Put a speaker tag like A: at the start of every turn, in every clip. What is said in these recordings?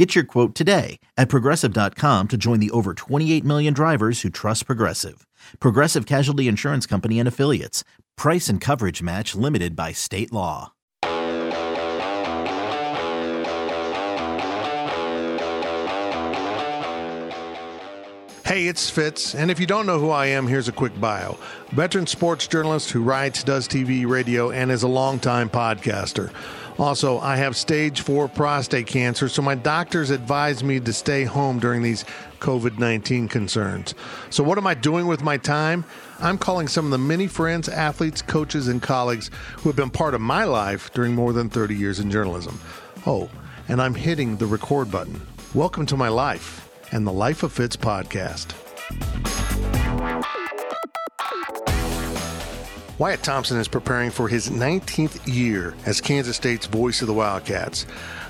A: Get your quote today at progressive.com to join the over 28 million drivers who trust Progressive. Progressive Casualty Insurance Company and Affiliates. Price and coverage match limited by state law.
B: Hey, it's Fitz, and if you don't know who I am, here's a quick bio. Veteran sports journalist who writes, does TV, radio, and is a longtime podcaster. Also, I have stage four prostate cancer, so my doctors advised me to stay home during these COVID 19 concerns. So, what am I doing with my time? I'm calling some of the many friends, athletes, coaches, and colleagues who have been part of my life during more than 30 years in journalism. Oh, and I'm hitting the record button. Welcome to my life and the Life of Fitz podcast. Wyatt Thompson is preparing for his 19th year as Kansas State's voice of the Wildcats,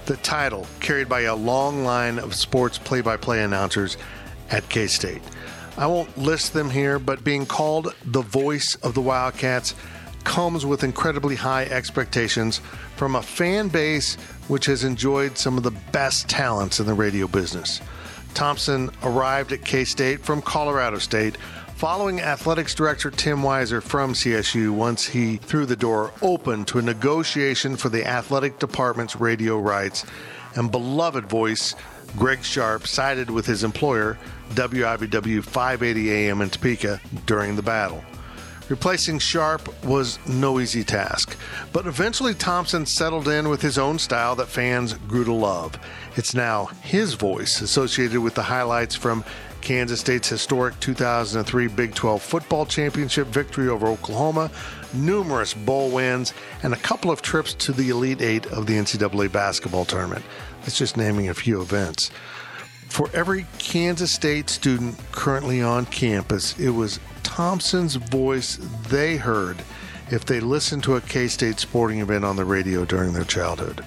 B: the title carried by a long line of sports play by play announcers at K State. I won't list them here, but being called the voice of the Wildcats comes with incredibly high expectations from a fan base which has enjoyed some of the best talents in the radio business. Thompson arrived at K State from Colorado State following athletics director Tim Weiser from CSU once he threw the door open to a negotiation for the athletic department's radio rights, and beloved voice Greg Sharp sided with his employer, WIBW 580 AM in Topeka, during the battle. Replacing Sharp was no easy task, but eventually Thompson settled in with his own style that fans grew to love. It's now his voice associated with the highlights from Kansas State's historic 2003 Big 12 football championship victory over Oklahoma, numerous bowl wins, and a couple of trips to the Elite Eight of the NCAA basketball tournament. That's just naming a few events. For every Kansas State student currently on campus, it was Thompson's voice they heard if they listened to a K State sporting event on the radio during their childhood.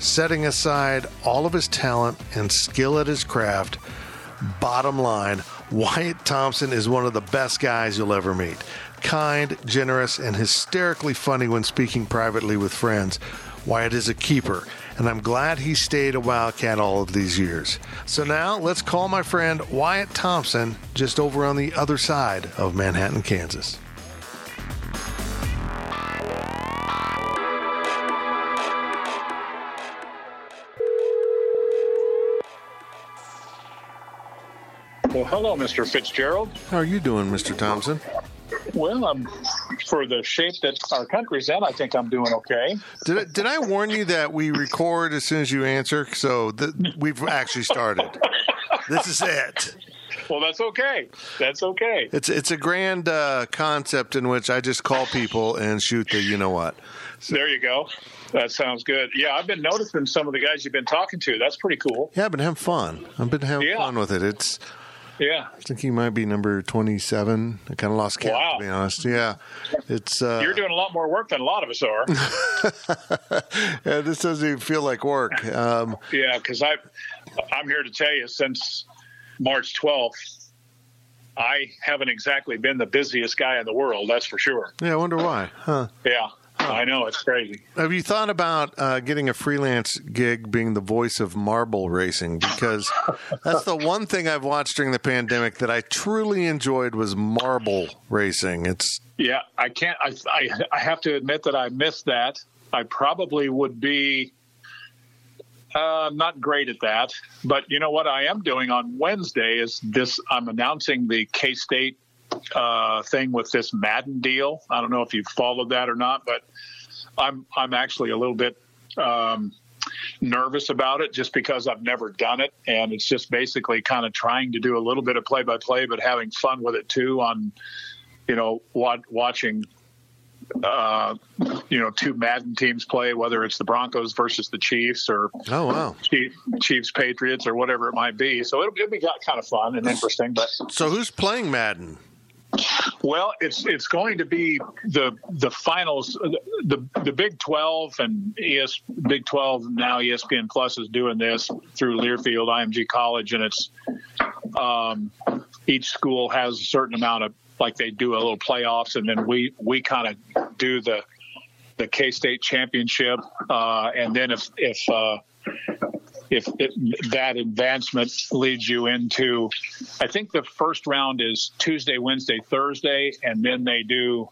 B: Setting aside all of his talent and skill at his craft, bottom line, Wyatt Thompson is one of the best guys you'll ever meet. Kind, generous, and hysterically funny when speaking privately with friends. Wyatt is a keeper, and I'm glad he stayed a Wildcat all of these years. So now let's call my friend Wyatt Thompson just over on the other side of Manhattan, Kansas.
C: Well, hello, Mr. Fitzgerald.
B: How are you doing, Mr. Thompson?
C: Well, I'm for the shape that our country's in. I think I'm doing okay.
B: Did I, did I warn you that we record as soon as you answer? So th- we've actually started. this is it.
C: Well, that's okay. That's okay.
B: It's it's a grand uh, concept in which I just call people and shoot the you know what.
C: There you go. That sounds good. Yeah, I've been noticing some of the guys you've been talking to. That's pretty cool.
B: Yeah, I've been having fun. I've been having
C: Yeah.
B: fun with it. It's
C: Yeah.
B: I think he might be number twenty seven. I kind of lost count
C: Wow.
B: to be honest. Yeah, it's uh,
C: You're doing a lot more work than a lot of us are.
B: yeah, this doesn't even feel like work. Um,
C: yeah, because I'm here to tell you, since March 12th, I haven't exactly been the busiest guy in the world. That's for sure.
B: yeah, I wonder why. Huh?
C: Yeah, I know it's crazy.
B: Have you thought about uh, getting a freelance gig being the voice of marble racing? Because that's the one thing I've watched during the pandemic that I truly enjoyed was marble racing. It's
C: Yeah, I can't. I, I I have to admit that I missed that. I probably would be uh, not great at that, but you know what I am doing on Wednesday is this. I'm announcing the K State uh, thing with this Madden deal. I don't know if you've followed that or not, but I'm I'm actually a little bit um, nervous about it just because I've never done it, and it's just basically kind of trying to do a little bit of play by play, but having fun with it too. On you know, wa- watching uh, you know two Madden teams play, whether it's the Broncos versus the Chiefs or
B: oh wow.
C: Chief, Chiefs Patriots or whatever it might be. So it'll, it'll be kind of fun and interesting. But
B: So who's playing Madden?
C: Well, it's it's going to be the the finals. The the Big Twelve and ES Big Twelve now ESPN Plus is doing this through Learfield IMG College, and it's um, each school has a certain amount of like they do a little playoffs, and then we we kind of do the the K State championship, uh, and then if if uh, if it, that advancement leads you into, I think the first round is Tuesday, Wednesday, Thursday, and then they do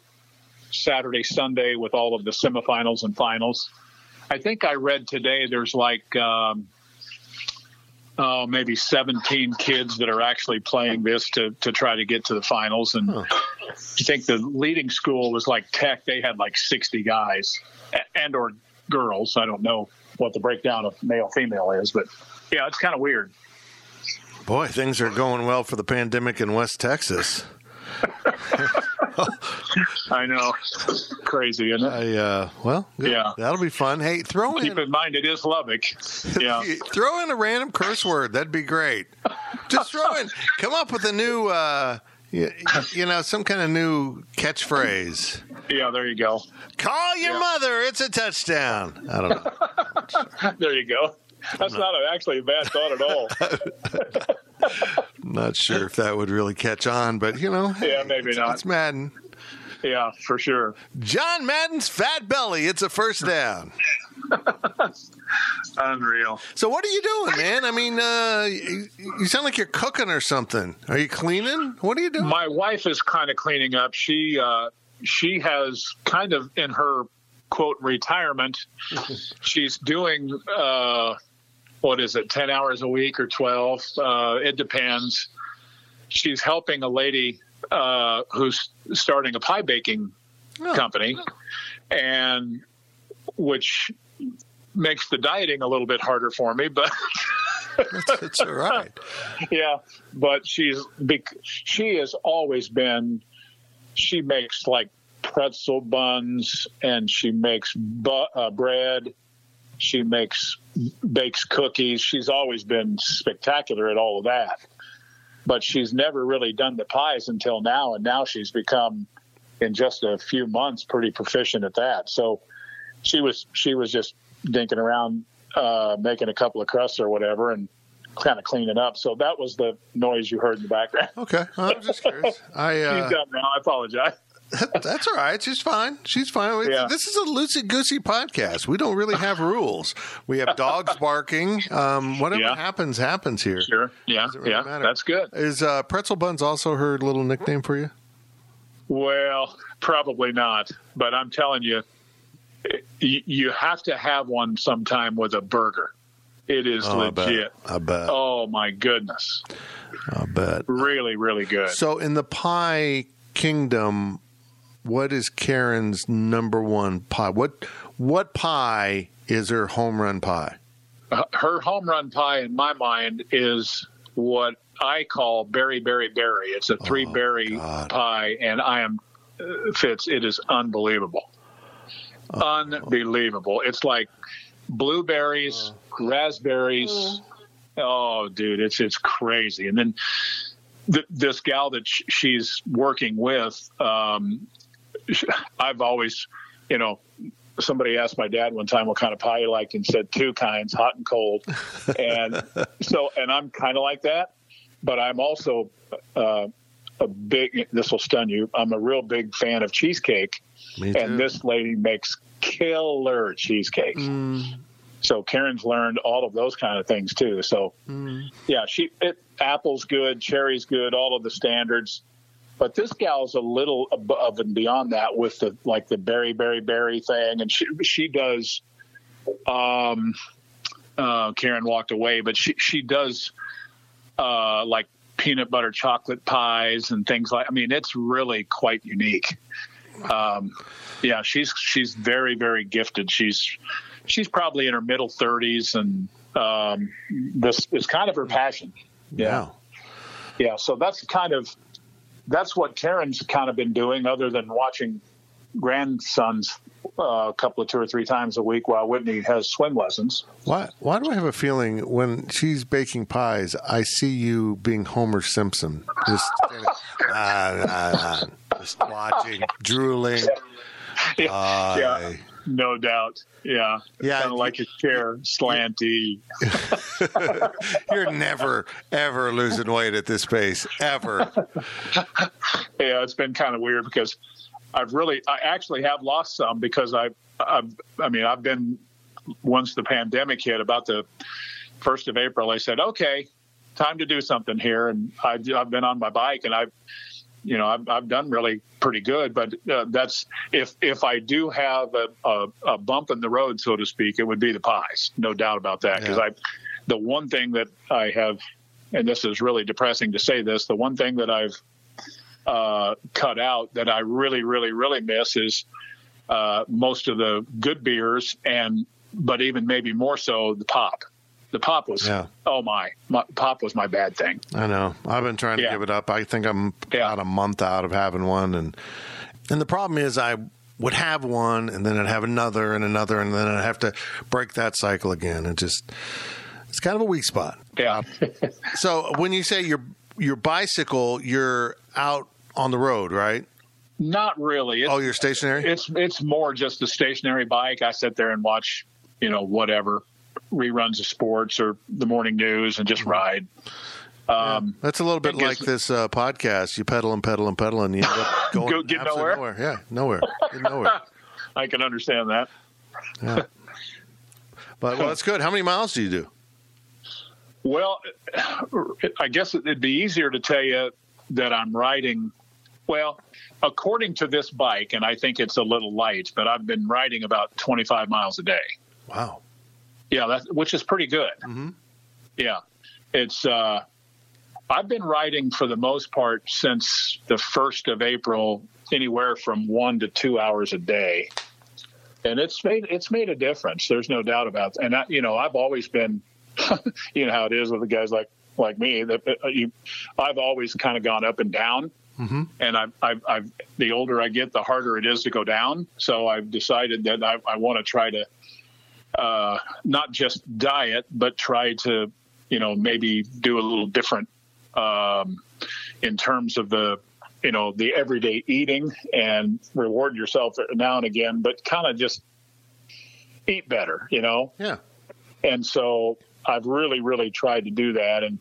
C: Saturday, Sunday with all of the semifinals and finals. I think I read today there's like um, oh, maybe 17 kids that are actually playing this to, to try to get to the finals. And huh. I think the leading school was like Tech. They had like 60 guys and or girls. I don't know what the breakdown of male female is, but yeah, it's kind of weird.
B: Boy, things are going well for the pandemic in West Texas.
C: I know, crazy, isn't it?
B: I, uh, well, good. yeah, that'll be fun. Hey, throw
C: keep
B: in,
C: in mind it is Lubbock. Yeah,
B: throw in a random curse word. That'd be great. Just throw in. Come up with a new, uh, you, you know, some kind of new catchphrase.
C: Yeah, there you go.
B: Call your yeah. mother. It's a touchdown. I don't
C: know. there you go. That's not a, actually a bad thought at all.
B: not sure if that would really catch on, but you know,
C: yeah, maybe
B: it's,
C: not.
B: It's Madden.
C: Yeah, for sure.
B: John Madden's fat belly. It's a first down.
C: Unreal.
B: So what are you doing, man? I mean, uh, you, you, sound like you're cooking or something. Are you cleaning? What are you doing?
C: My wife is kind of cleaning up. She uh, she has kind of in her quote retirement. she's doing uh, what is it, ten hours a week or twelve? Uh, it depends. She's helping a lady uh, who's starting a pie baking oh. company, and which makes the dieting a little bit harder for me, but
B: it's, all right.
C: yeah, but she's she has always been. She makes like pretzel buns, and she makes bu- uh, bread. She makes bakes cookies. She's always been spectacular at all of that, but she's never really done the pies until now, and now she's become in just a few months pretty proficient at that. So she was she was just dinking around, uh, making a couple of crusts or whatever, and kind of cleaning up. So that was the noise you heard in the background.
B: Okay, I'm just curious. I uh,
C: she's done now. I apologize.
B: That's all right. She's fine. She's fine. Yeah. This is a loosey goosey podcast. We don't really have rules. We have dogs barking. Um, whatever yeah. happens, happens here.
C: Sure. Yeah. Really yeah. Matter. That's good.
B: Is uh, Pretzel Buns also her little nickname for you?
C: Well, probably not. But I'm telling you, you have to have one sometime with a burger. It is oh, legit.
B: I bet. I bet.
C: Oh my goodness.
B: I bet.
C: Really, really good.
B: So in the pie kingdom, what is Karen's number one pie? What what pie is her home run pie?
C: Uh, her home run pie, in my mind, is what I call berry, berry, berry. It's a three oh, berry God. pie, and I am uh, Fitz. It is unbelievable, oh. unbelievable. It's like blueberries, oh. raspberries. Oh, dude, it's it's crazy. And then th- this gal that sh- she's working with, um, I've always, you know, somebody asked my dad one time what kind of pie he liked and said two kinds, hot and cold. And so, and I'm kind of like that, but I'm also uh, a big, this will stun you. I'm a real big fan of cheesecake. And this lady makes killer cheesecakes. Mm. So Karen's learned all of those kind of things too. So mm. yeah, she, it, apple's good, cherry's good, all of the standards. But this gal's a little above and beyond that with the like the berry, berry, berry thing, and she she does. Um, uh, Karen walked away, but she she does uh, like peanut butter chocolate pies and things like. I mean, it's really quite unique. Um, yeah, she's she's very very gifted. She's she's probably in her middle thirties, and um, this is kind of her passion. Yeah, wow. yeah. So that's kind of that's what Karen's kind of been doing, other than watching grandsons uh, a couple of two or three times a week while Whitney has swim lessons.
B: Why? Why do I have a feeling when she's baking pies, I see you being Homer Simpson, just ah, ah, ah, just watching, drooling.
C: Yeah, yeah, no doubt. Yeah,
B: yeah,
C: kind of like a chair, slanty.
B: You're never ever losing weight at this pace, ever.
C: yeah, it's been kind of weird because I've really, I actually have lost some because I've, I've, I mean, I've been once the pandemic hit about the first of April. I said, okay, time to do something here, and I, I've been on my bike and I've, you know, I've, I've done really pretty good. But uh, that's if if I do have a, a, a, bump in the road, so to speak, it would be the pies, no doubt about that. Because yeah. I, the one thing that I have, and this is really depressing to say this, the one thing that I've uh, cut out that I really, really, really miss is uh, most of the good beers, and but even maybe more so the pop. The pop was yeah. oh my, my, pop was my bad thing.
B: I know. I've been trying to yeah. give it up. I think I'm yeah. about a month out of having one, and and the problem is I would have one, and then I'd have another, and another, and then I'd have to break that cycle again, It just it's kind of a weak spot.
C: Yeah.
B: so when you say your your bicycle, you're out on the road, right?
C: Not really.
B: It's, oh, you're stationary.
C: It's it's more just a stationary bike. I sit there and watch, you know, whatever reruns of sports or the morning news and just mm-hmm. ride.
B: Um, yeah, that's a little bit like this uh, podcast. You pedal and pedal and pedal, and you end up going
C: Go, get nowhere.
B: nowhere. Yeah, nowhere. Get nowhere.
C: I can understand that.
B: Yeah. But well, that's good. How many miles do you do?
C: Well, I guess it'd be easier to tell you that I'm riding well, according to this bike, and I think it's a little light, but I've been riding about 25 miles a day.
B: Wow.
C: Yeah, that which is pretty good.
B: Mm-hmm.
C: Yeah, it's. Uh, I've been riding for the most part since the first of April, anywhere from one to two hours a day, and it's made it's made a difference. There's no doubt about that. And I, you know, I've always been, you know how it is with the guys like like me that uh, you, I've always kind of gone up and down.
B: Mm-hmm.
C: And I've, I've, I've, the older I get, the harder it is to go down. So I've decided that I, I want to try to uh, not just diet, but try to, you know, maybe do a little different um, in terms of the, you know, the everyday eating and reward yourself now and again, but kind of just eat better, you know?
B: Yeah.
C: And so I've really, really tried to do that and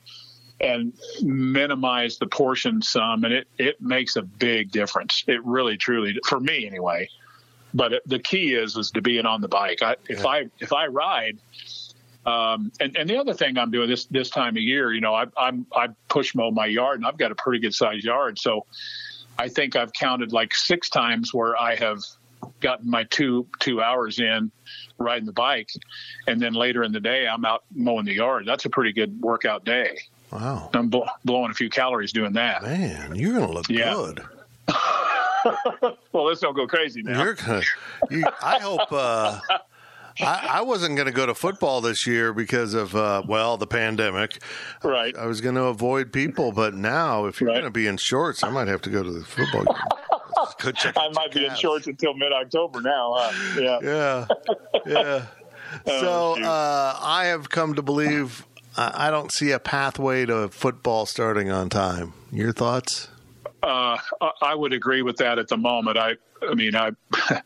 C: and minimize the portion some, and it it makes a big difference. It really, truly, for me anyway. But the key is is to being on the bike. I, if yeah. I if I ride, um, and, and the other thing I'm doing this this time of year, you know, I, I'm I push mow my yard, and I've got a pretty good sized yard, so I think I've counted like six times where I have gotten my two two hours in riding the bike, and then later in the day I'm out mowing the yard. That's a pretty good workout day.
B: Wow,
C: I'm bl- blowing a few calories doing that.
B: Man, you're gonna look yeah. good.
C: well, let's don't go crazy now.
B: You're gonna. You, I hope. Uh, I, I, wasn't going to go to football this year because of uh, well the pandemic.
C: Right.
B: I, I was going to avoid people, but now if you're right. going to be in shorts, I might have to go to the football game.
C: I might be in shorts until mid October now. Huh?
B: Yeah. Yeah. Yeah. oh, so uh, I have come to believe I don't see a pathway to football starting on time. Your thoughts?
C: Uh, I would agree with that at the moment. I, I mean, I,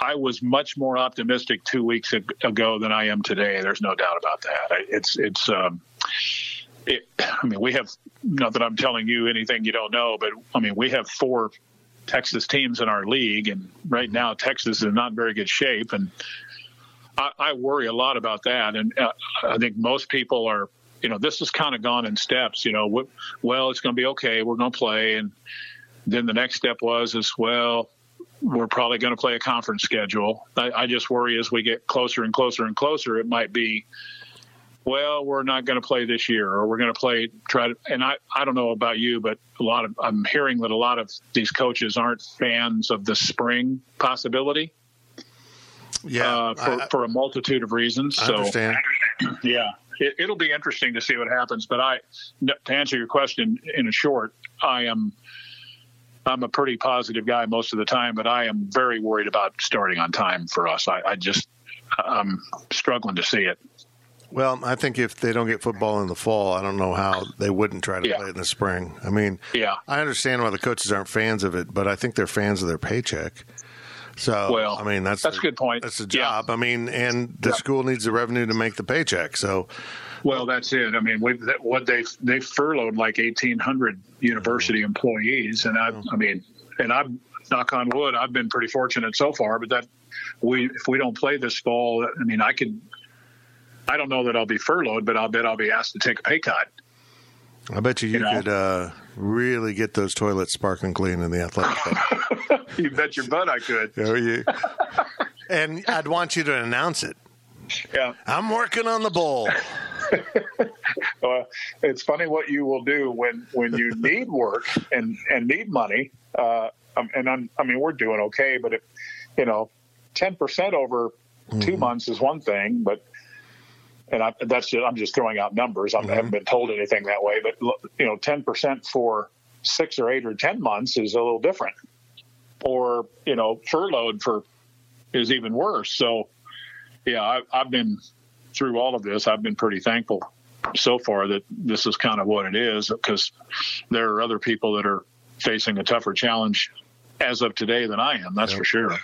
C: I was much more optimistic two weeks ago than I am today. There's no doubt about that. It's, it's, um, it, I mean, we have not that I'm telling you anything you don't know, but I mean, we have four Texas teams in our league, and right now Texas is in not very good shape, and I, I worry a lot about that. And uh, I think most people are, you know, this has kind of gone in steps. You know, well, it's going to be okay. We're going to play, and then the next step was is well, we're probably going to play a conference schedule. I, I just worry as we get closer and closer and closer, it might be well, we're not going to play this year, or we're going to play try to. And I, I don't know about you, but a lot of I'm hearing that a lot of these coaches aren't fans of the spring possibility.
B: Yeah,
C: uh, for I, for a multitude of reasons.
B: I
C: so,
B: understand.
C: yeah, it, will be interesting to see what happens. But I, to answer your question in a short, I am I'm a pretty positive guy most of the time, but I am very worried about starting on time for us. I, I just I'm struggling to see it.
B: Well, I think if they don't get football in the fall, I don't know how they wouldn't try to
C: Yeah.
B: play it in the spring. I mean,
C: Yeah.
B: I understand why the coaches aren't fans of it, but I think they're fans of their paycheck. So,
C: Well,
B: I mean, that's
C: that's a good point.
B: That's
C: Yeah.
B: job. I mean, and the
C: Yeah.
B: school needs the revenue to make the paycheck. So,
C: Well, that's it. I mean, that, what they they furloughed like eighteen hundred university employees, and I, I mean, and I'm knock on wood, I've been pretty fortunate so far. But that we if we don't play this fall, I mean, I could. I don't know that I'll be furloughed, but I'll bet I'll be asked to take a pay cut.
B: I bet you you,
C: You know?
B: could uh, really get those toilets sparkling clean in the athletic. club.
C: you bet your butt I could.
B: You you- and I'd want you to announce it.
C: Yeah.
B: I'm working on the bowl.
C: Uh, it's funny what you will do when when you need work and and need money. Uh, um, and I'm, I mean, we're doing okay, but if you know, ten percent over two months is one thing, but and I, that's just, I'm just throwing out numbers. I'm, I haven't mm-hmm. been told anything that way, but you know, ten percent for six or eight or ten months is a little different. Or you know, furloughed for is even worse. So, yeah, I, I've been through all of this. I've been pretty thankful so far that this is kind of what it is because there are other people that are facing a tougher challenge as of today than I am. That's for sure.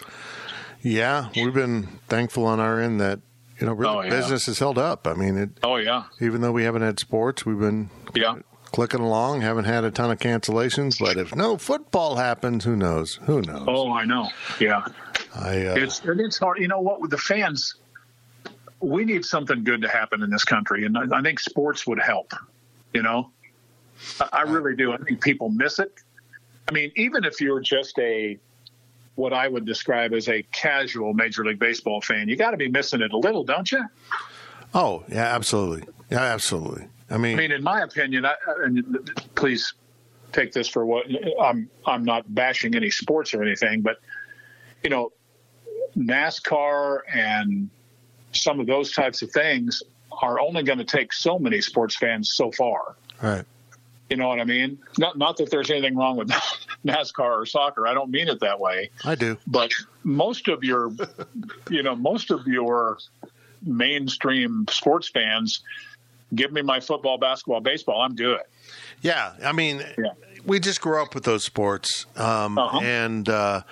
B: Yeah, we've been thankful on our end that you know really
C: Oh, yeah.
B: business has held up. I mean, it,
C: Oh yeah,
B: even though we haven't had sports, we've been
C: yeah.
B: clicking along. Haven't had a ton of cancellations, but if no football happens, who knows? Who knows?
C: Oh, I know. Yeah,
B: I uh,
C: it's and it's hard. You know what? With the fans, we need something good to happen in this country, and I I think sports would help. You know, I, I really do. I think people miss it. I mean, even if you're just a what I would describe as a casual Major League Baseball fan, you got to be missing it a little, don't you?
B: oh yeah, absolutely, yeah, absolutely. I mean,
C: I mean, in my opinion, I, and please take this for what I'm. I'm not bashing any sports or anything, but you know, NASCAR and some of those types of things are only going to take so many sports fans so far.
B: right.
C: You know what I mean? Not not that there's anything wrong with NASCAR or soccer. I don't mean it that way.
B: I do.
C: But most of your, you know, most of your mainstream sports fans, give me my football, basketball, baseball. I'm good.
B: Yeah, I mean,
C: Yeah.
B: we just grew up with those sports, um,
C: Uh-huh.
B: and uh,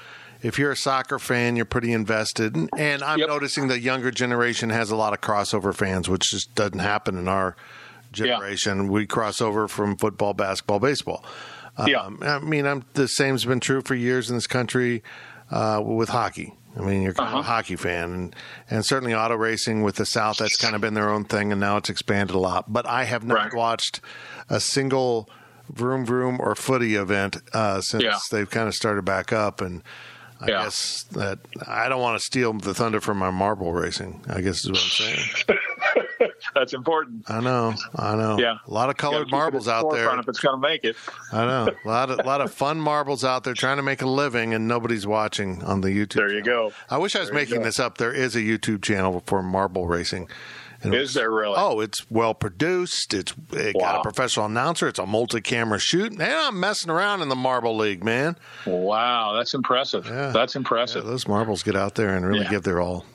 B: if you're a soccer fan, you're pretty invested. And, I'm
C: Yep.
B: noticing the younger generation has a lot of crossover fans, which just doesn't happen in our generation. We cross over from football, basketball, baseball.
C: Yeah.
B: Um, I mean, I'm the same's been true for years in this country uh, with hockey. I mean, you're kind of a
C: Uh-huh.
B: hockey fan, and and certainly auto racing with the South. That's kind of been their own thing, and now it's expanded a lot. But I have not
C: Right.
B: watched a single vroom vroom or footy event uh, since
C: Yeah.
B: they've kind of started back up, and. I
C: Yeah.
B: guess that I don't want to steal the thunder from my marble racing. I guess is what I'm saying.
C: That's important.
B: I know, I know.
C: Yeah.
B: a lot of colored
C: keep it at
B: marbles out there.
C: If it's going to make it.
B: I know a lot of lot of fun marbles out there trying to make a living, and nobody's watching on the YouTube.
C: There you
B: channel.
C: go.
B: I wish I was
C: There
B: making this up. There is a YouTube channel for marble racing. And
C: Is there really?
B: Oh, it's well produced. It's it got a professional announcer. It's a multi-camera shoot. And I'm messing around in the marble league, man.
C: Wow, that's impressive.
B: Yeah.
C: That's
B: Yeah,
C: impressive.
B: those marbles get out there and really
C: Yeah.
B: give their all.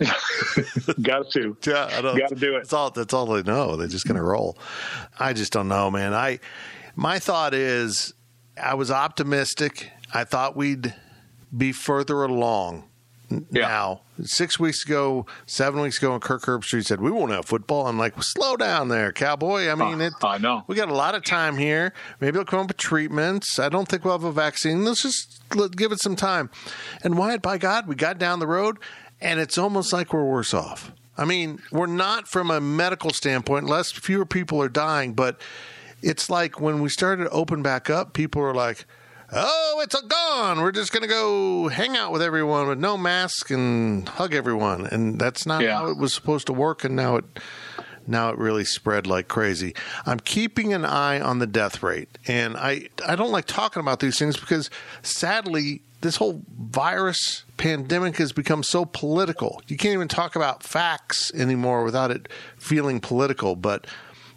C: Got to.
B: Yeah, I don't,
C: Gotta do it.
B: That's all. That's all they know. They're just going to roll. I just don't know, man. I my thought is, I was optimistic. I thought we'd be further along.
C: Yeah.
B: Now, six weeks ago, seven weeks ago, and Kirk Herbstreit said we won't have football. I'm like, well, slow down there, cowboy. I mean, uh, it.
C: I know.
B: We got a lot of time here. Maybe they'll come up with treatments. I don't think we'll have a vaccine. Let's just let, give it some time. And why, by God, we got down the road, and it's almost like we're worse off. I mean, we're not from a medical standpoint, less fewer people are dying, but it's like when we started to open back up, people are like, "Oh, it's a gone. We're just going to go hang out with everyone with no mask and hug everyone." And that's not
C: Yeah.
B: how it was supposed to work. And now it now it really spread like crazy. I'm keeping an eye on the death rate, and I I don't like talking about these things because sadly this whole virus pandemic has become so political. You can't even talk about facts anymore without it feeling political. But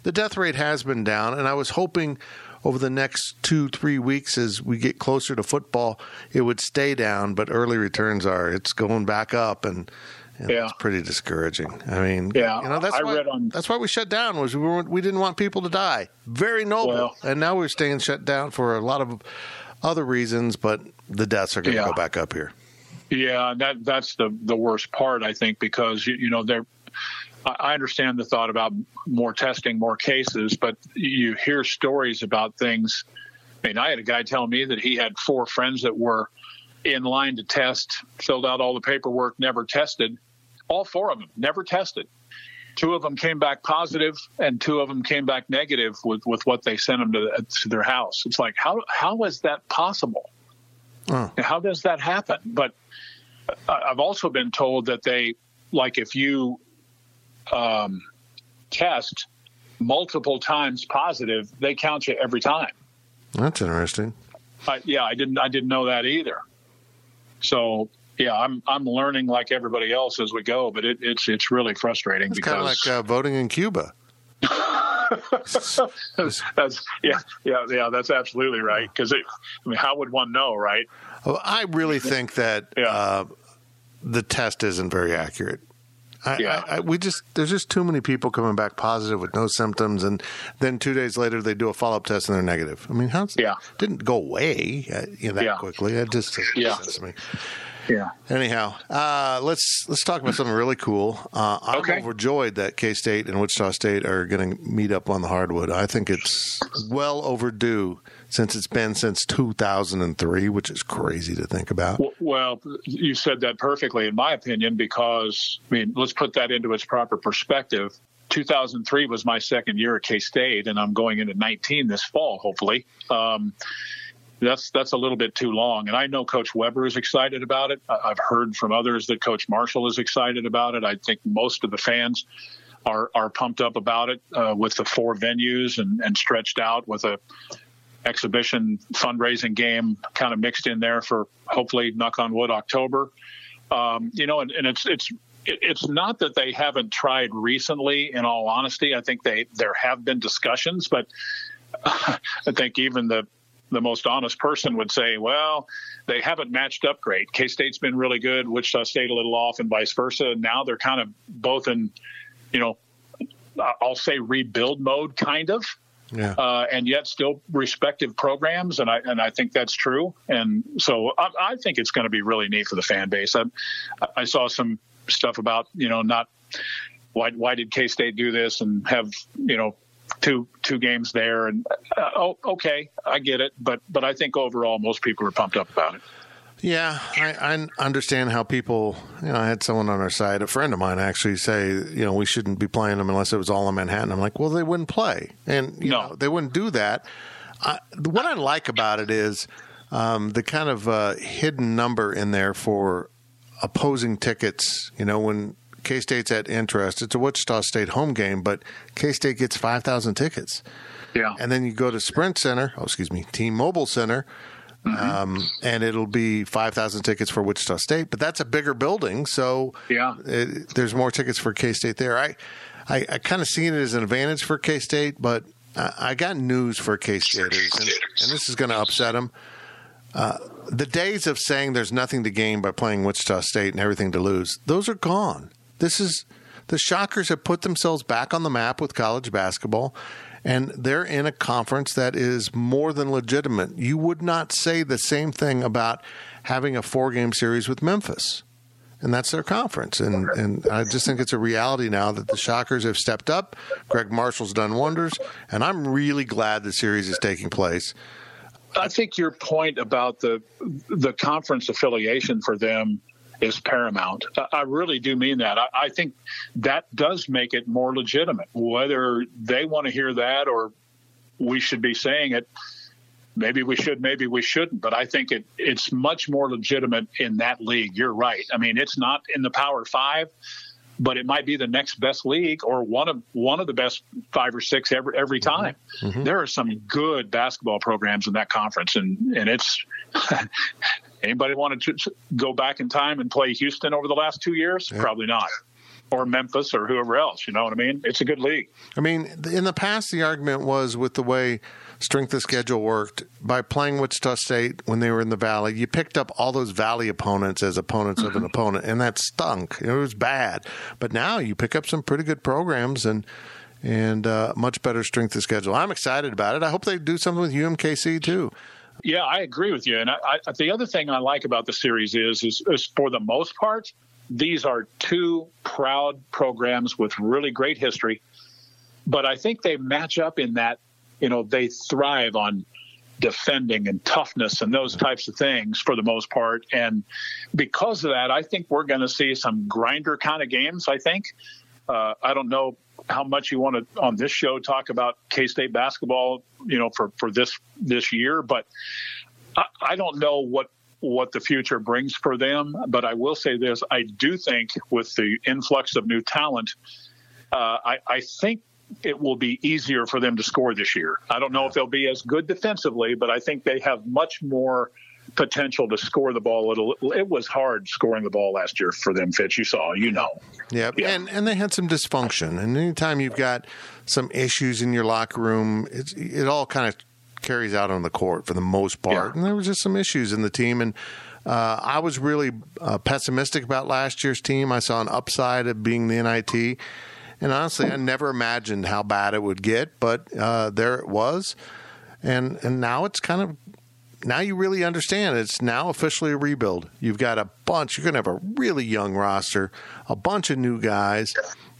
B: the death rate has been down, and I was hoping over the next two, three weeks as we get closer to football, it would stay down, but early returns are it's going back up and. and
C: Yeah.
B: it's pretty discouraging. I mean,
C: Yeah,
B: you know that's
C: I
B: why
C: on-
B: that's why we shut down was we weren't, we didn't want people to die. Very noble,
C: Well-
B: and now we're staying shut down for a lot of other reasons, but the deaths are going to
C: Yeah.
B: go back up here.
C: Yeah, that that's the the worst part, I think, because you, you know they're. I understand the thought about more testing, more cases, but you hear stories about things. I mean, I had a guy tell me that he had four friends that were in line to test, filled out all the paperwork, never tested. All four of them never tested. Two of them came back positive, and two of them came back negative with, with what they sent them to, to their house. It's like how how is that possible?
B: Oh.
C: How does that happen? But I- I've also been told that they, like, if you um, test multiple times positive, they count you every time.
B: That's interesting.
C: I, yeah, I didn't. I didn't know that either. So yeah, I'm I'm learning like everybody else as we go, but it, it's it's really frustrating
B: It's kind of
C: because
B: like uh, voting in Cuba.
C: that's yeah yeah yeah that's absolutely right. Because I mean, how would one know, right?
B: Well, I really think that
C: Yeah.
B: uh, the test isn't very accurate. I,
C: Yeah.
B: I, I, we just there's just too many people coming back positive with no symptoms, and then two days later they do a follow up test and they're negative. I mean, how
C: Yeah.
B: didn't go away uh, you know, that
C: Yeah.
B: quickly? It just doesn't make
C: Yeah.
B: sense to me.
C: Yeah.
B: Anyhow, uh, let's let's talk about something really cool. Uh, I'm
C: Okay.
B: overjoyed that K State and Wichita State are going to meet up on the hardwood. I think it's well overdue since it's been since 2003, which is crazy to think about.
C: Well, you said that perfectly, in my opinion, because I mean, let's put that into its proper perspective. 2003 was my second year at K State, and I'm going into 19 this fall, hopefully. Um, that's that's a little bit too long, and I know Coach Weber is excited about it. I've heard from others that Coach Marshall is excited about it. I think most of the fans are are pumped up about it uh, with the four venues and, and stretched out with a exhibition fundraising game kind of mixed in there for hopefully knock on wood October. Um, you know, and, and it's it's it's not that they haven't tried recently. In all honesty, I think they there have been discussions, but I think even the the most honest person would say, well, they haven't matched up great. K State's been really good, Wichita State a little off, and vice versa. And now they're kind of both in, you know, I'll say rebuild mode, kind of
B: Yeah.
C: uh, and yet still respective programs, and I and I think that's true. And so I, I think it's going to be really neat for the fan base. I, I saw some stuff about you know not why why did K State do this and have you know two two games there and uh, oh okay I get it, but but I think overall most people are pumped up about it.
B: Yeah, I, I understand how people. You know, I had someone on our side, a friend of mine, actually say, you know, we shouldn't be playing them unless it was all in Manhattan. I'm like, well, they wouldn't play, and you
C: No.
B: know, they wouldn't do that. I, what I like about it is um, the kind of uh, hidden number in there for opposing tickets. You know, when K State's at Intrust, it's a Wichita State home game, but K State gets five thousand tickets.
C: Yeah,
B: And then you go to Sprint Center, oh, excuse me, T-Mobile Center, um, and it'll be 5,000 tickets for Wichita State, but that's a bigger building, so
C: Yeah.
B: it, there's more tickets for K-State there. I, I, I kind of seen it as an advantage for K-State, but I, I got news for K-Staters, and, and this is going to upset them. Uh, the days of saying there's nothing to gain by playing Wichita State and everything to lose, those are gone. This is the Shockers have put themselves back on the map with college basketball, and they're in a conference that is more than legitimate. You would not say the same thing about having a four game series with Memphis. And that's their conference. And, and I just think it's a reality now that the Shockers have stepped up. Gregg Marshall's done wonders. And I'm really glad the series is taking place.
C: I think your point about the the conference affiliation for them is paramount. I- really do mean that. I, I think that does make it more legitimate. Whether they want to hear that or we should be saying it, maybe we should, maybe we shouldn't. But I think it it's much more legitimate in that league. You're right. I mean, it's not in the Power Five, but it might be the next best league or one of one of the best five or six every every mm-hmm. time. Mm-hmm. There are some good basketball programs in that conference, and and it's. Anybody want to go back in time and play Houston over the last two years? Probably not. or Memphis or whoever else. You know what I mean? It's a good league.
B: I mean, in the past, the argument was with the way strength of schedule worked by playing Wichita State when they were in the Valley. You picked up all those Valley opponents as opponents of an opponent, and that stunk. It was bad. But now you pick up some pretty good programs and and uh, much better strength of schedule. I'm excited about it. I hope they do something with UMKC too.
C: Yeah, I agree with you. And I, I, the other thing I like about the series is, is, is for the most part, these are two proud programs with really great history. But I think they match up in that, you know, they thrive on defending and toughness and those types of things for the most part. And because of that, I think we're going to see some grinder kind of games. I think. Uh, I don't know how much you want to on this show talk about K State basketball, you know, for for this this year, but I, I don't know what what the future brings for them. But I will say this: I do think with the influx of new talent, uh, I, I think it will be easier for them to score this year. I don't know if they'll be as good defensively, but I think they have much more potential to score the ball. It'll, it was hard scoring the ball last year for them, Fitz. You saw, you know.
B: Yep. Yeah, and and they had some dysfunction. And anytime you've got some issues in your locker room, it's, it all kind of carries out on the court for the most part. Yeah. And there was just some issues in the team, and. Uh, I was really uh, pessimistic about last year's team. I saw an upside of being the NIT. And honestly, I never imagined how bad it would get, but uh, there it was. And and now it's kind of now you really understand it's now officially a rebuild. You've got a bunch. You're going to have a really young roster, a bunch of new guys.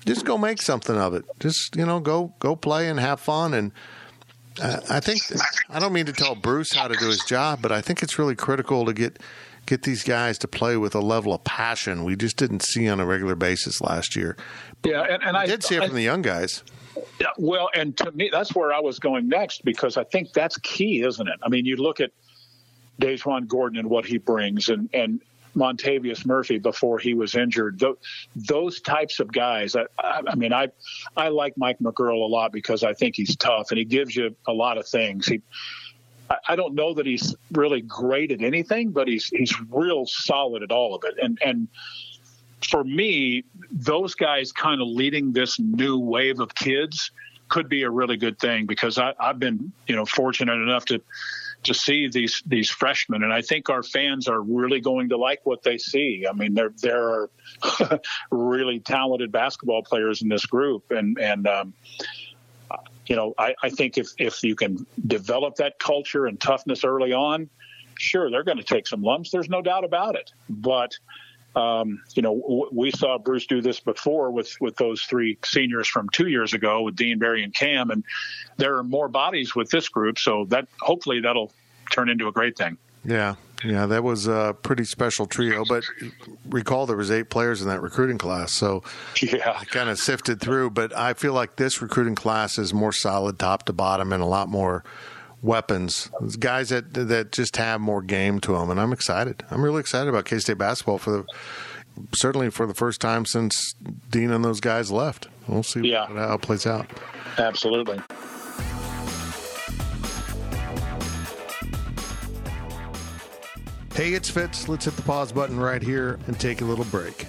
B: Just go make something of it. Just you know, go go play and have fun. And uh, I think I don't mean to tell Bruce how to do his job, but I think it's really critical to get get these guys to play with a level of passion we just didn't see on a regular basis last year.
C: But yeah, and, and I
B: did see it from the young guys.
C: Yeah, well, and to me, that's where I was going next because I think that's key, isn't it? I mean, you look at DaJuan Gordon and what he brings, and and Montavious Murphy before he was injured. Those, types of guys. I, I, mean, I I like Mike McGuirl a lot because I think he's tough and he gives you a lot of things. He. I don't know that he's really great at anything, but he's he's real solid at all of it. And and for me, those guys kind of leading this new wave of kids could be a really good thing because I, I've been you know fortunate enough to to see these these freshmen, and I think our fans are really going to like what they see. I mean, there there are really talented basketball players in this group, and and um, you know, I, I think if if you can develop that culture and toughness early on, sure, they're going to take some lumps. There's no doubt about it, but. Um, you know, w- we saw Bruce do this before with with those three seniors from two years ago with Dean, Barry, and Cam, and there are more bodies with this group, so that hopefully that'll turn into a great thing.
B: Yeah, yeah, that was a pretty special trio. But recall there was eight players in that recruiting class, so
C: yeah,
B: I kind of sifted through. But I feel like this recruiting class is more solid, top to bottom, and a lot more weapons. Guys that that just have more game to them, and I'm excited. I'm really excited about K State basketball for the certainly for the first time since Dean and those guys left. We'll see yeah. how it plays out.
C: Absolutely.
B: Hey, it's Fitz. Let's hit the pause button right here and take a little break.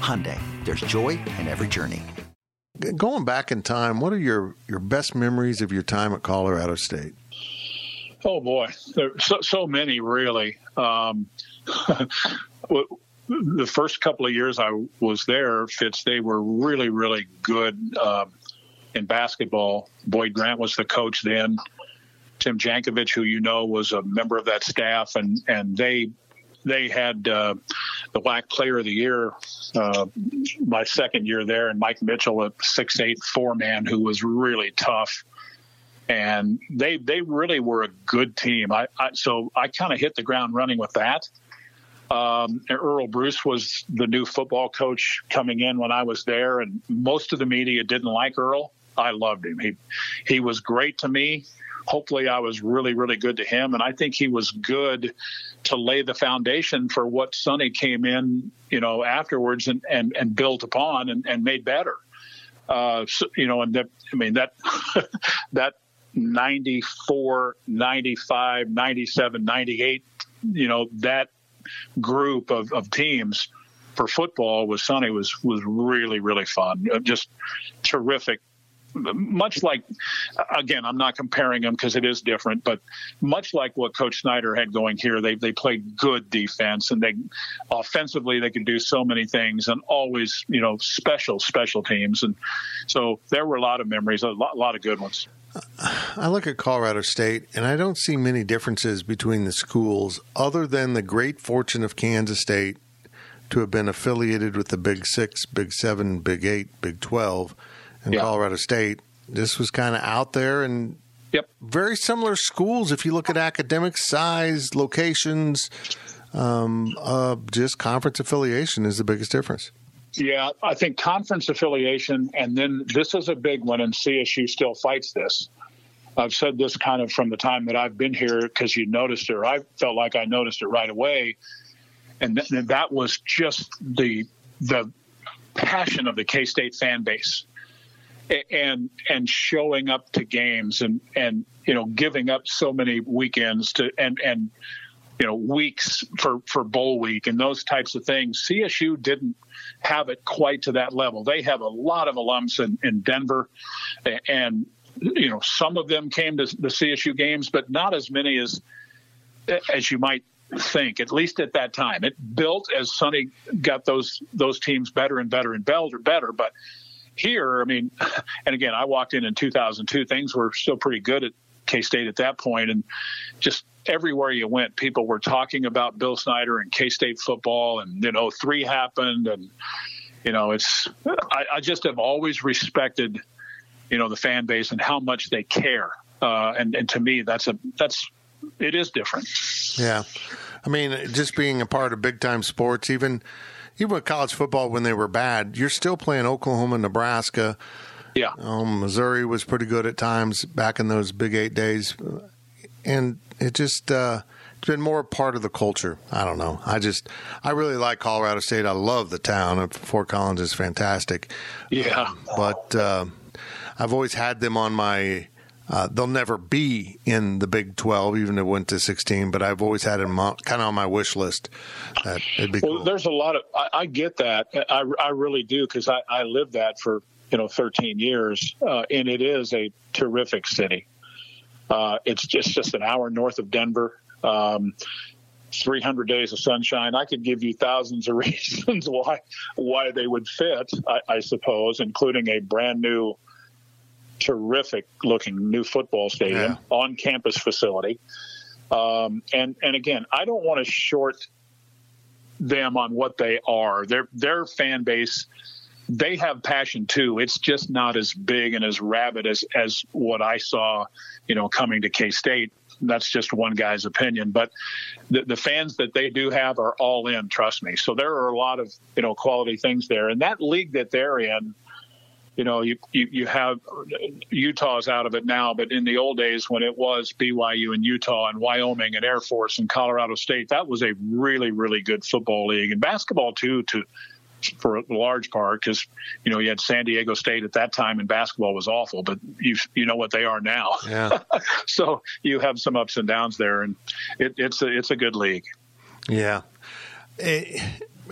D: Hyundai, there's joy in every journey.
B: Going back in time, what are your, your best memories of your time at Colorado State?
C: Oh boy, so so many really. Um, the first couple of years I was there, Fitz, they were really, really good um, in basketball. Boyd Grant was the coach then. Tim Jankovich, who you know was a member of that staff, and and they they had uh, the WAC Player of the Year uh, my second year there, and Mike Mitchell, a six eight four man who was really tough. And they they really were a good team. I, I so I kind of hit the ground running with that. Um, Earle Bruce was the new football coach coming in when I was there, and most of the media didn't like Earle. I loved him. He he was great to me hopefully I was really, really good to him. And I think he was good to lay the foundation for what Sonny came in, you know, afterwards and, and, and built upon and, and made better. Uh, so, you know, and that, I mean, that, that 94, 95, 97, 98, you know, that group of, of teams for football with Sonny was, was really, really fun. Just terrific much like, again, I'm not comparing them because it is different, but much like what Coach Snyder had going here, they they played good defense and they offensively they could do so many things and always you know special special teams and so there were a lot of memories, a lot, a lot of good ones.
B: I look at Colorado State and I don't see many differences between the schools other than the great fortune of Kansas State to have been affiliated with the Big Six, Big Seven, Big Eight, Big Twelve in yeah. Colorado State. This was kind of out there and
C: yep.
B: very similar schools if you look at academic size, locations, um, uh, just conference affiliation is the biggest difference.
C: Yeah, I think conference affiliation, and then this is a big one, and CSU still fights this. I've said this kind of from the time that I've been here because you noticed it, or I felt like I noticed it right away, and, th- and that was just the the passion of the K State fan base and and showing up to games and and you know giving up so many weekends to and and you know weeks for for bowl week and those types of things csu didn't have it quite to that level. They have a lot of alums in, in denver and you know some of them came to the csu games but not as many as as you might think at least at that time. It built as sonny got those those teams better and better and better better but here, I mean, and again, I walked in in 2002. Things were still pretty good at K State at that point, and just everywhere you went, people were talking about Bill Snyder and K State football, and you know, three happened, and you know, it's I, I, just have always respected, you know, the fan base and how much they care, uh, and and to me, that's a that's it is different.
B: Yeah, I mean, just being a part of big time sports, even even with college football when they were bad, you're still playing Oklahoma, Nebraska.
C: Yeah.
B: Um, Missouri was pretty good at times back in those Big Eight days, and it just uh, it's been more part of the culture. I don't know. I just I really like Colorado State. I love the town. Fort Collins is fantastic.
C: Yeah.
B: Um, but uh, I've always had them on my uh, they'll never be in the Big 12, even if it went to 16, but I've always had them kind of on my wish list.
C: That it'd be well, cool. there's a lot of, I, I get that. I, I really do because I, I lived that for, you know, 13 years, uh, and it is a terrific city. Uh, it's just, just an hour north of Denver. Um, 300 days of sunshine. I could give you thousands of reasons why why they would fit. I, I suppose, including a brand new terrific looking new football stadium, yeah. on campus facility. Um, and and again, I don't want to short them on what they are. Their their fan base, they have passion too. It's just not as big and as rabid as as what I saw, you know, coming to K State. That's just one guy's opinion, but the, the fans that they do have are all in. Trust me. So there are a lot of you know quality things there, and that league that they're in you know, you, you, you have Utah's out of it now, but in the old days when it was BYU and Utah and Wyoming and Air Force and Colorado State, that was a really, really good football league and basketball too, to for a large part, because you know you had San Diego State at that time and basketball was awful, but you you know what they are now.
B: Yeah.
C: so you have some ups and downs there, and it, it's a it's a good league.
B: Yeah. Eh,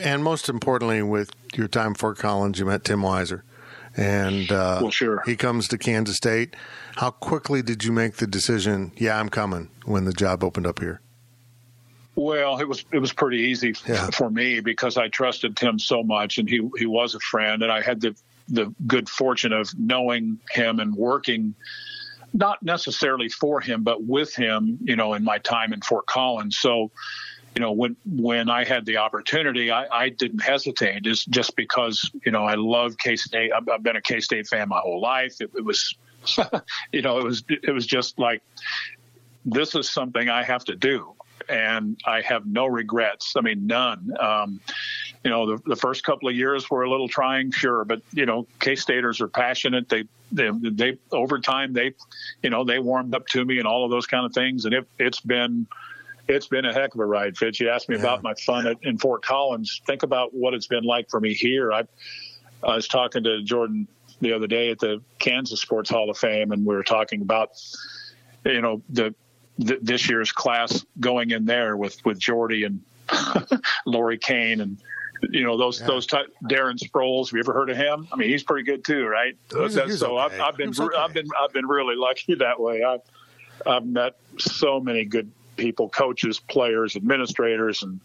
B: and most importantly, with your time Fort Collins, you met Tim Weiser and uh,
C: well, sure.
B: he comes to Kansas State. How quickly did you make the decision? Yeah, I'm coming when the job opened up here.
C: Well, it was it was pretty easy yeah. for me because I trusted Tim so much, and he he was a friend, and I had the the good fortune of knowing him and working not necessarily for him, but with him, you know, in my time in Fort Collins. So, you know, when when I had the opportunity, I, I didn't hesitate. Just just because you know I love K State. I've, I've, been a K State fan my whole life. It, it was, you know, it was it was just like this is something I have to do, and I have no regrets. I mean, none. Um, you know, the, the first couple of years were a little trying, sure, but you know, K Staters are passionate. They, they, they over time they, you know, they warmed up to me and all of those kind of things, and it, it's been, it's been a heck of a ride, Fitz. You asked me yeah. about my fun at, in Fort Collins. Think about what it's been like for me here. I, I was talking to Jordan the other day at the Kansas Sports Hall of Fame, and we were talking about, you know, the, this year's class going in there with with Jordy and Laurie Koehn and you know those yeah. those type, Darren Sproles. Have you ever heard of him? I mean, he's pretty good too, right?
B: He's, he's
C: so
B: okay.
C: I've, I've been okay. I've been I've been really lucky that way. I've I've met so many good people, coaches, players, administrators, and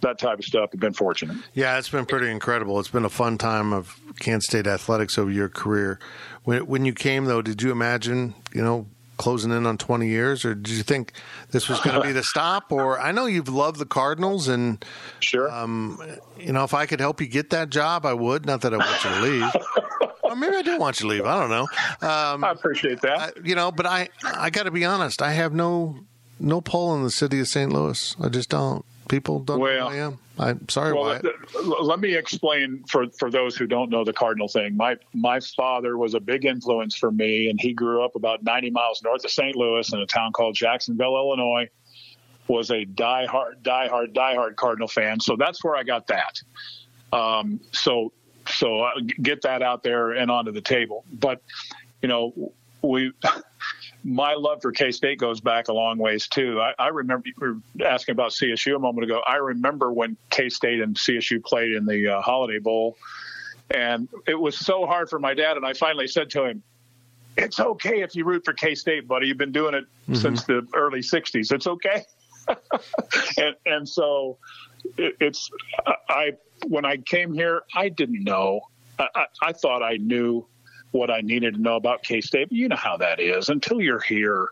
C: that type of stuff. I've been fortunate.
B: Yeah, it's been pretty incredible. It's been a fun time of Kansas State athletics over your career. When when you came though, did you imagine you know closing in on 20 years, or did you think this was going to be the stop? Or I know you've loved the Cardinals, and
C: sure,
B: um, you know, if I could help you get that job, I would. Not that I want you to leave. or maybe I do want you to leave. I don't know.
C: Um, I appreciate that.
B: I, you know, but I I got to be honest. I have no no pull in the city of St. Louis. I just don't. People don't well, know who I am. I'm sorry, well, Wyatt.
C: Let me explain for, for those who don't know the Cardinal thing. My my father was a big influence for me, and he grew up about 90 miles north of St. Louis in a town called Jacksonville, Illinois. Was a diehard, diehard, diehard Cardinal fan. So that's where I got that. Um, so so uh, get that out there and onto the table. But you know, we my love for K State goes back a long ways too. I, I remember you were asking about CSU a moment ago. I remember when K State and CSU played in the uh, Holiday Bowl, and it was so hard for my dad. And I finally said to him, "It's okay if you root for K State, buddy. You've been doing it mm-hmm. since the early '60s. It's okay." and and so it, it's I when I came here, I didn't know. I, I, I thought I knew what I needed to know about K State. But you know how that is. Until you're here,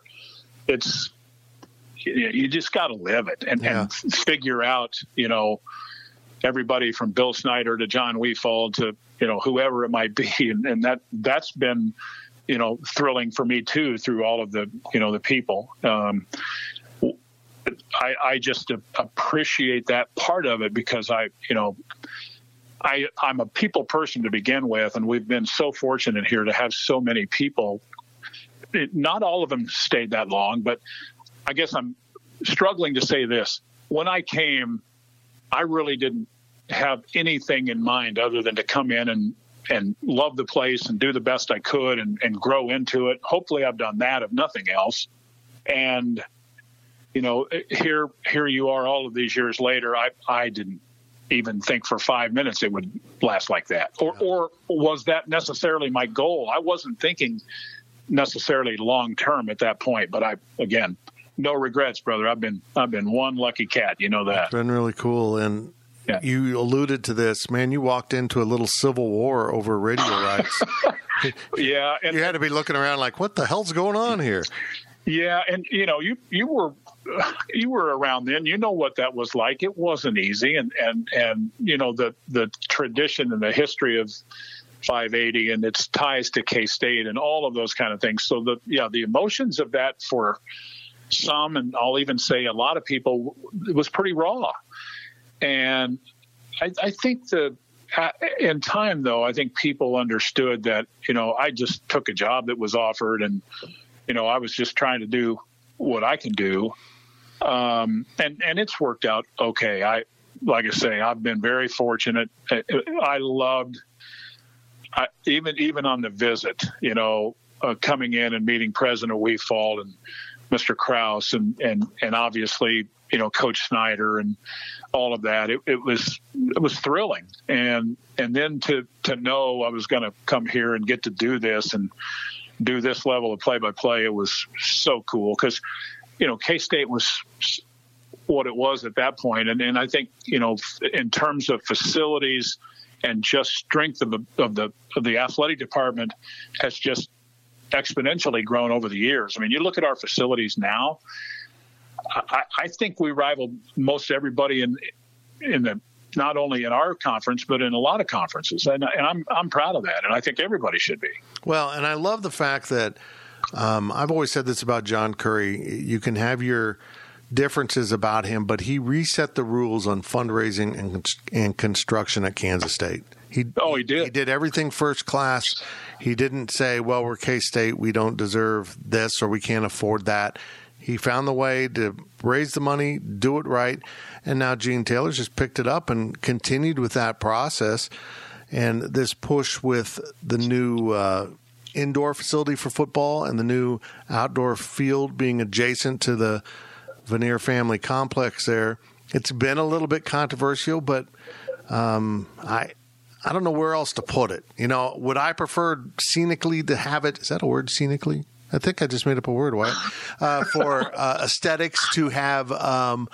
C: it's you just got to live it and, yeah. and, figure out, you know, everybody from Bill Snyder to John Wefald to you know whoever it might be, and, and that that's been you know thrilling for me too through all of the you know the people. Um, I, I just appreciate that part of it because I, you know, I, I'm a people person to begin with, and we've been so fortunate here to have so many people. It, not all of them stayed that long, but I guess I'm struggling to say this. When I came, I really didn't have anything in mind other than to come in and and love the place and do the best I could and, and grow into it. Hopefully, I've done that, if nothing else. And you know, here here you are, all of these years later. I I didn't even think for five minutes it would last like that. Or, yeah. or was that necessarily my goal? I wasn't thinking necessarily long term at that point, but I, again, no regrets, brother. I've been, I've been one lucky cat. You know that.
B: It's been really cool. And yeah. you alluded to this, man, you walked into a little civil war over radio rights.
C: yeah.
B: And, you had to be looking around like, what the hell's going on here?
C: Yeah, and you know, you you were you were around then. You know what that was like. It wasn't easy, and and and you know the the tradition and the history of 580 and its ties to K State and all of those kind of things. So the yeah, the emotions of that for some, and I'll even say a lot of people, it was pretty raw. And I, I think the in time though, I think people understood that you know I just took a job that was offered and you know, I was just trying to do what I can do. Um, and, and it's worked out okay. I, like I say, I've been very fortunate. I loved, I, even, even on the visit, you know, uh, coming in and meeting President Wefald and Mr. Kraus and, and, and obviously, you know, Coach Snyder and all of that. It, it was, it was thrilling. And, and then to, to know I was going to come here and get to do this and, do this level of play by play, it was so cool because, you know, K State was what it was at that point. And, and I think, you know, in terms of facilities and just strength of the, of the, of the athletic department has just exponentially grown over the years. I mean, you look at our facilities now, I, I think we rival most everybody in, in the, not only in our conference, but in a lot of conferences. And, and I'm, I'm proud of that. And I think everybody should be.
B: Well, and I love the fact that, um, I've always said this about John Currie. You can have your, differences about him, but he reset the rules on fundraising and, and construction at Kansas State.
C: He oh he did
B: he did everything first class. He didn't say, "Well, we're K State, we don't deserve this or we can't afford that." He found the way to raise the money, do it right, and now Gene Taylor's just picked it up and continued with that process. And this push with the new uh, indoor facility for football and the new outdoor field being adjacent to the Vanier family complex there. It's been a little bit controversial, but um, I I don't know where else to put it. You know, would I prefer scenically to have it? Is that a word, scenically? I think I just made up a word, Why? Uh, for uh, aesthetics to have um,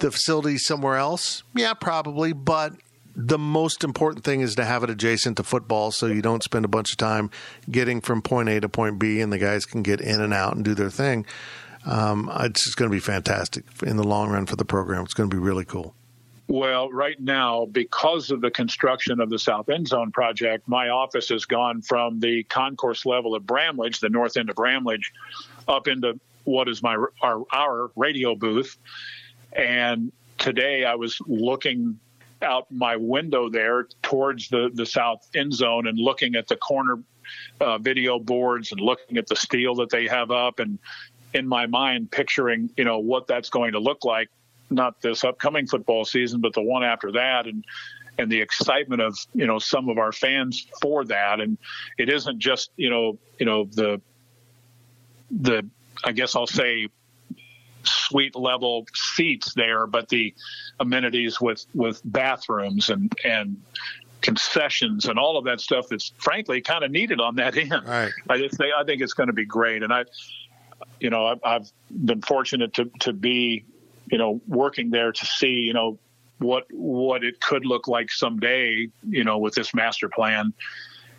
B: the facility somewhere else. Yeah, probably, but the most important thing is to have it adjacent to football so you don't spend a bunch of time getting from point A to point B and the guys can get in and out and do their thing um, it's just going to be fantastic in the long run for the program. It's going to be really cool.
C: Well, right now, because of the construction of the South End Zone project, my office has gone from the concourse level of Bramlage, the north end of Bramlage, up into what is my our, our radio booth. And today I was looking out my window there towards the, the south end zone and looking at the corner uh, video boards and looking at the steel that they have up and in my mind picturing, you know, what that's going to look like, not this upcoming football season, but the one after that. And, and the excitement of, you know, some of our fans for that. And it isn't just, you know, you know, the, the, I guess I'll say suite level seats there, but the amenities with, with bathrooms and, and concessions and all of that stuff that's frankly kind of needed on that end.
B: Right.
C: I just think, I think it's going to be great. And I, you know, I've, I've been fortunate to, to be, you know, working there to see, you know, what what it could look like someday, you know, with this master plan.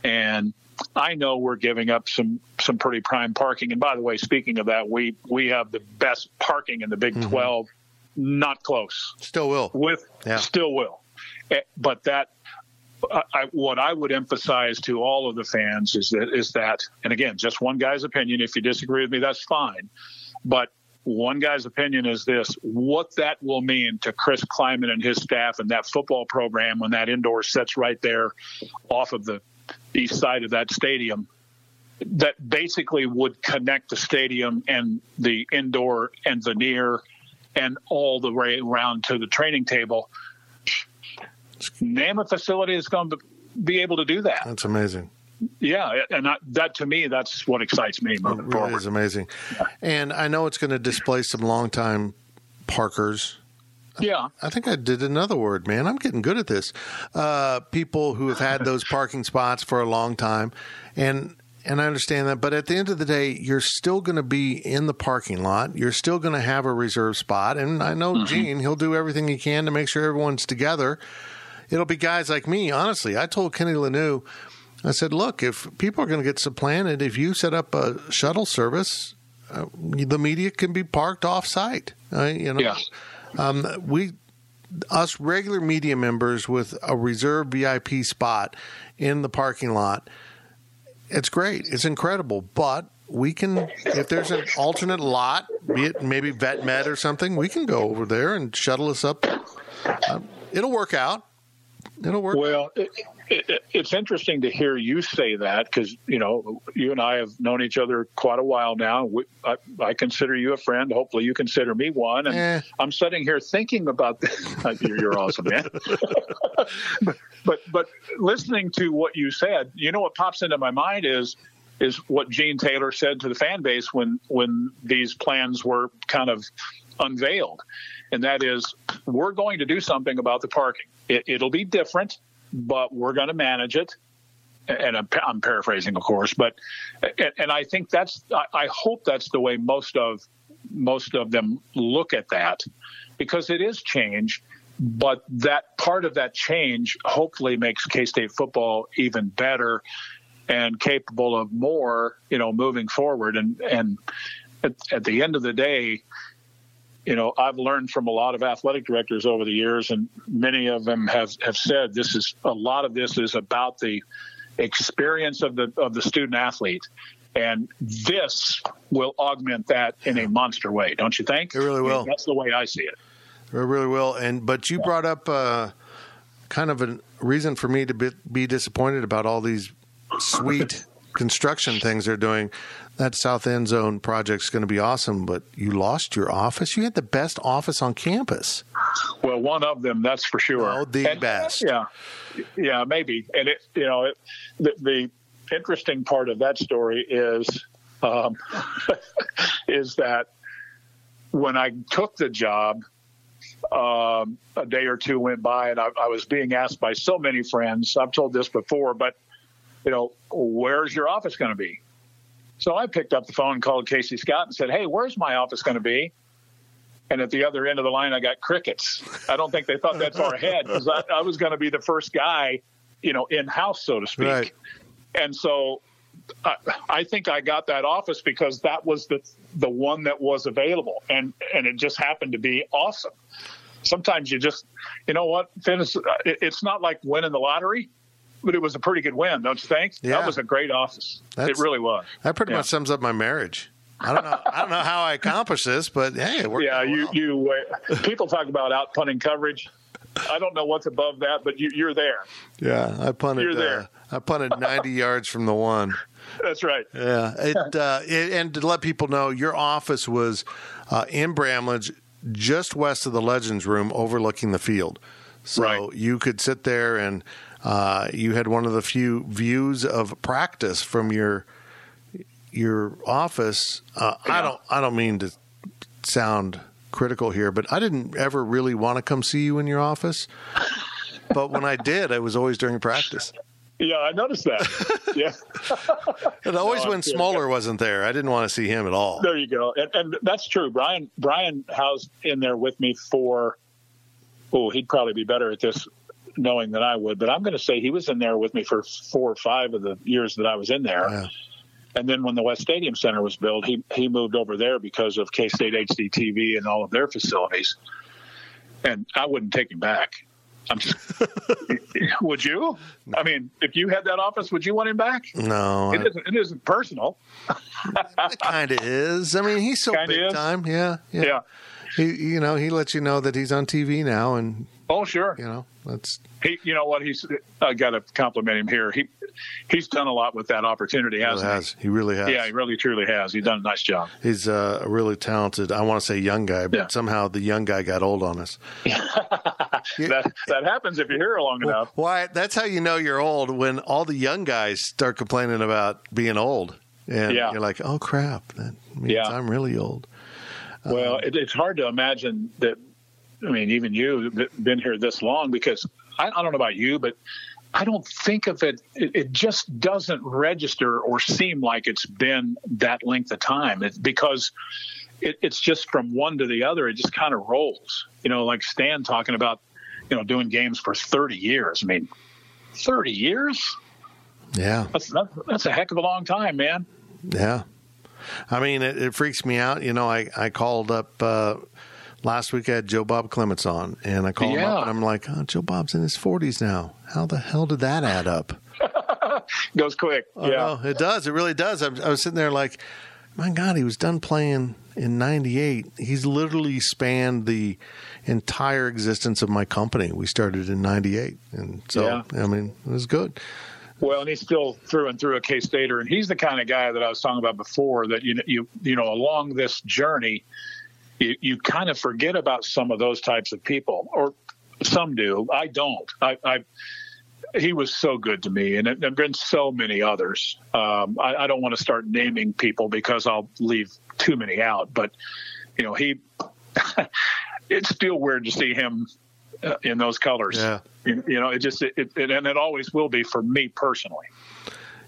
C: And I know we're giving up some some pretty prime parking. And by the way, speaking of that, we we have the best parking in the Big mm-hmm. 12. Not close.
B: Still will.
C: With yeah. still will. Eh, but that I, what I would emphasize to all of the fans is that is that, and again, just one guy's opinion. If you disagree with me, that's fine. But one guy's opinion is this: what that will mean to Chris Klieman and his staff and that football program when that indoor sets right there off of the east side of that stadium. That basically would connect the stadium and the indoor and Vanier and all the way around to the training table name a facility that's going to be able to do that.
B: That's amazing.
C: Yeah, and that, that to me, that's what excites me moving
B: it really
C: forward.
B: Is amazing, yeah. and I know it's going to displace some longtime parkers.
C: Yeah,
B: I think I did another word, man. I'm getting good at this. Uh, people who have had those parking spots for a long time, and and I understand that. But at the end of the day, you're still going to be in the parking lot. You're still going to have a reserve spot, and I know mm-hmm. Gene. He'll do everything he can to make sure everyone's together it'll be guys like me. Honestly, I told Kenny Lannou, I said, look, if people are going to get supplanted, if you set up a shuttle service, uh, the media can be parked off site. Uh, you know,
C: yeah.
B: Um, we us regular media members with a reserved VIP spot in the parking lot. It's great. It's incredible. But we can, if there's an alternate lot, be it maybe Vet Med or something, we can go over there and shuttle us up. Uh, it'll work out. It'll work.
C: Well, it, it's interesting to hear you say that because you know you and I have known each other quite a while now. We, I, I, consider you a friend. Hopefully, you consider me one. And eh. I'm sitting here thinking about this. you're, you're awesome, man. but, but but listening to what you said, you know what pops into my mind is is what Gene Taylor said to the fan base when when these plans were kind of unveiled and that is we're going to do something about the parking. It, will be different, but we're going to manage it. And I'm, I'm paraphrasing, of course, but and, and, I think that's I, I hope that's the way most of most of them look at that because it is change. But that part of that change hopefully makes K State football even better and capable of more, you know, moving forward. And and at, at the end of the day, you know, I've learned from a lot of athletic directors over the years, and many of them have, have said this is a lot of this is about the experience of the of the student athlete. And this will augment that in a monster way, don't you think?
B: It really will.
C: That's the way I see it.
B: It really will. And but you brought up uh, kind of a reason for me to be, be disappointed about all these sweet construction things they're doing. That South End Zone project's going to be awesome, but you lost your office. You had the best office on campus.
C: Well, one of them, that's for sure.
B: Oh, the
C: And-
B: best.
C: Yeah, yeah, maybe. And it, you know, it, the, the interesting part of that story is, um, is that when I took the job, um, a day or two went by, and I, I was being asked by so many friends. I've told this before, but you know, where's your office going to be? So I picked up the phone and called Casey Scott and said, "Hey, where's my office going to be?" And at the other end of the line, I got crickets. I don't think they thought that far ahead because I, I was going to be the first guy, you know, in house, so to speak.
B: Right.
C: And so I, I think I got that office because that was the the one that was available, and and it just happened to be awesome. Sometimes you just, you know what, Finn, it's, it's not like winning the lottery, but it was a pretty good win, don't you think?
B: Yeah.
C: That was a great office.
B: That's-
C: it really was.
B: That pretty
C: Yeah.
B: much sums up my marriage. I don't know. I don't know how I accomplished this, but hey, it worked.
C: Yeah, you
B: well.
C: you uh, people talk about out punting coverage. I don't know what's above that, but you, you're there.
B: Yeah, I punted.
C: You're there.
B: Uh, I punted ninety yards from the one.
C: That's right.
B: Yeah, it, uh, it and to let people know, your office was uh, in Bramlage, just west of the Legends Room, overlooking the field. So
C: Right.
B: you could sit there, and uh, you had one of the few views of practice from your your office. Uh, I don't. I don't mean to sound critical here, but I didn't ever really want to come see you in your office. But when I did, it was always during practice.
C: Yeah, I noticed that. yeah,
B: And always
C: No,
B: when
C: I'm-
B: wasn't there, I didn't want to see him at all.
C: there you go. And, and that's true. Brian Brian housed in there with me for. Oh, he'd probably be better at this knowing than I would, but I'm going to say he was in there with me for four or five of the years that I was in there.
B: Yeah.
C: And then when the West Stadium Center was built, he he moved over there because of K State HD TV and all of their facilities. And I wouldn't take him back. I'm just. would you? I mean, if you had that office, would you want him back?
B: No,
C: It isn't. It isn't personal.
B: it kind of is. I mean, he's so
C: Kinda
B: big
C: is.
B: time. Yeah, yeah.
C: Yeah.
B: He, you know, he lets you know that he's on TV now, and
C: Oh, sure.
B: you know, that's
C: He, you know what? He's. I got to compliment him here. He, he's done a lot with that opportunity, hasn't
B: has. He really has.
C: he? Yeah, he really truly has. He's done a nice job.
B: He's uh, a really talented. I want to say young guy, but
C: Yeah.
B: somehow the young guy got old on us.
C: That that happens if you're here long enough.
B: Why? That's how you know you're old when all the young guys start complaining about being old, and
C: Yeah.
B: you're like, "Oh crap, that means
C: Yeah.
B: I'm really old."
C: Well, it, it's hard to imagine that. I mean, even you been here this long because I, I don't know about you, but I don't think of it, it. It just doesn't register or seem like it's been that length of time. It's because it, it's just from one to the other. It just kind of rolls. You know, like Stan talking about, you know, doing games for 30 years. I mean, 30 years?
B: Yeah,
C: That's that, that's a heck of a long time, man.
B: Yeah. I mean, it, it freaks me out. You know, I, I called up uh, last week, I had Joe Bob Clements on, and I called him up and I'm like, oh, Joe Bob's in his 40s now. How the hell did that add up?
C: Goes quick.
B: Oh,
C: yeah.
B: no, it does. It really does. I, was- I was sitting there like, my God, he was done playing in 98. He's literally spanned the entire existence of my company. We started in 98. And so, yeah. I mean, it was good.
C: Well, and he's still through and through a K Stater, and he's the kind of guy that I was talking about before. That you you you know along this journey, you you kind of forget about some of those types of people, or some do. I don't. I. I he was so good to me, and there have been so many others. Um, I, I don't want to start naming people because I'll leave too many out. But you know, he. it's still weird to see him uh, in those colors.
B: Yeah.
C: You, you know, it just it, it and it always will be for me personally.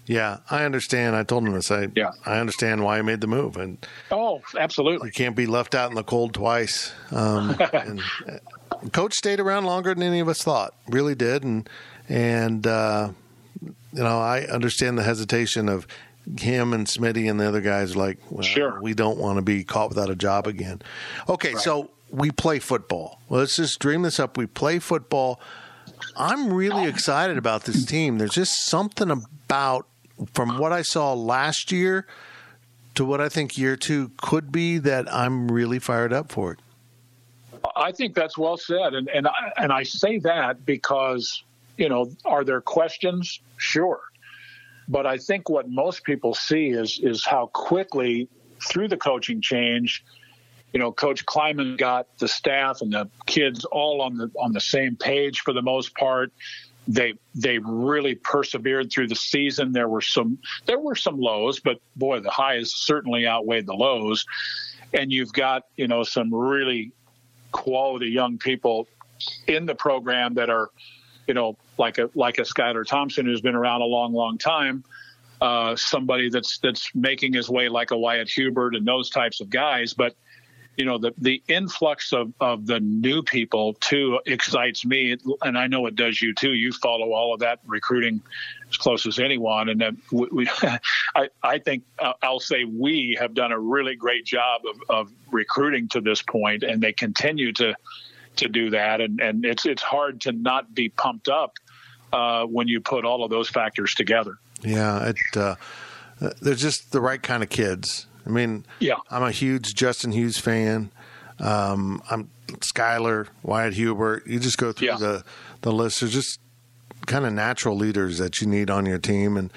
B: Yeah, I understand. I told him this. say,
C: yeah,
B: I understand why he made the move, and
C: oh, absolutely,
B: you can't be left out in the cold twice. Um, and uh, coach stayed around longer than any of us thought, really did, and and uh, you know I understand the hesitation of him and Smitty and the other guys. Like, well,
C: sure,
B: we don't want to be caught without a job again. Okay, right. so we play football. Well, let's just dream this up. We play football. I'm really excited about this team. There's just something about from what I saw last year to what I think year two could be, that I'm really fired up for it.
C: I think that's well said, and and I, and I say that because you know, are there questions? Sure, but I think what most people see is is how quickly through the coaching change, you know, Coach Klieman got the staff and the kids all on the on the same page for the most part they they really persevered through the season. There were some there were some lows, but boy, the highs certainly outweighed the lows. And you've got you know some really quality young people in the program that are you know like a like a Skylar Thompson who's been around a long long time. Uh, somebody that's that's making his way like a Wyatt Hubert and those types of guys, but you know the the influx of of the new people too excites me and i know it does you too. You follow all of that recruiting as close as anyone and we, we i i think uh, i'll say we have done a really great job of of recruiting to this point and they continue to to do that and and it's it's hard to not be pumped up uh, when you put all of those factors together.
B: Yeah it uh, they're just the right kind of kids I mean,
C: yeah,
B: I'm a huge Justin Hughes fan. Um, I'm Skylar, Wyatt Hubert. You just go through yeah. the the list. There's just kind of natural leaders that you need on your team, and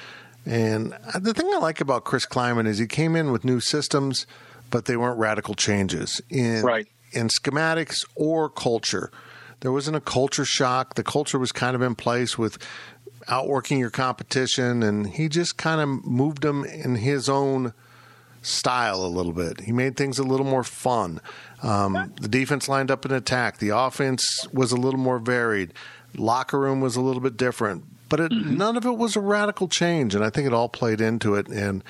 B: and the thing I like about Chris Klieman is he came in with new systems, but they weren't radical changes in
C: right.
B: in schematics or culture. There wasn't a culture shock. The culture was kind of in place with outworking your competition, and he just kind of moved them in his own style a little bit. He made things a little more fun. Um, the defense lined up in attack. The offense was a little more varied. Locker room was a little bit different, but it, mm-hmm. none of it was a radical change. And I think it all played into it. And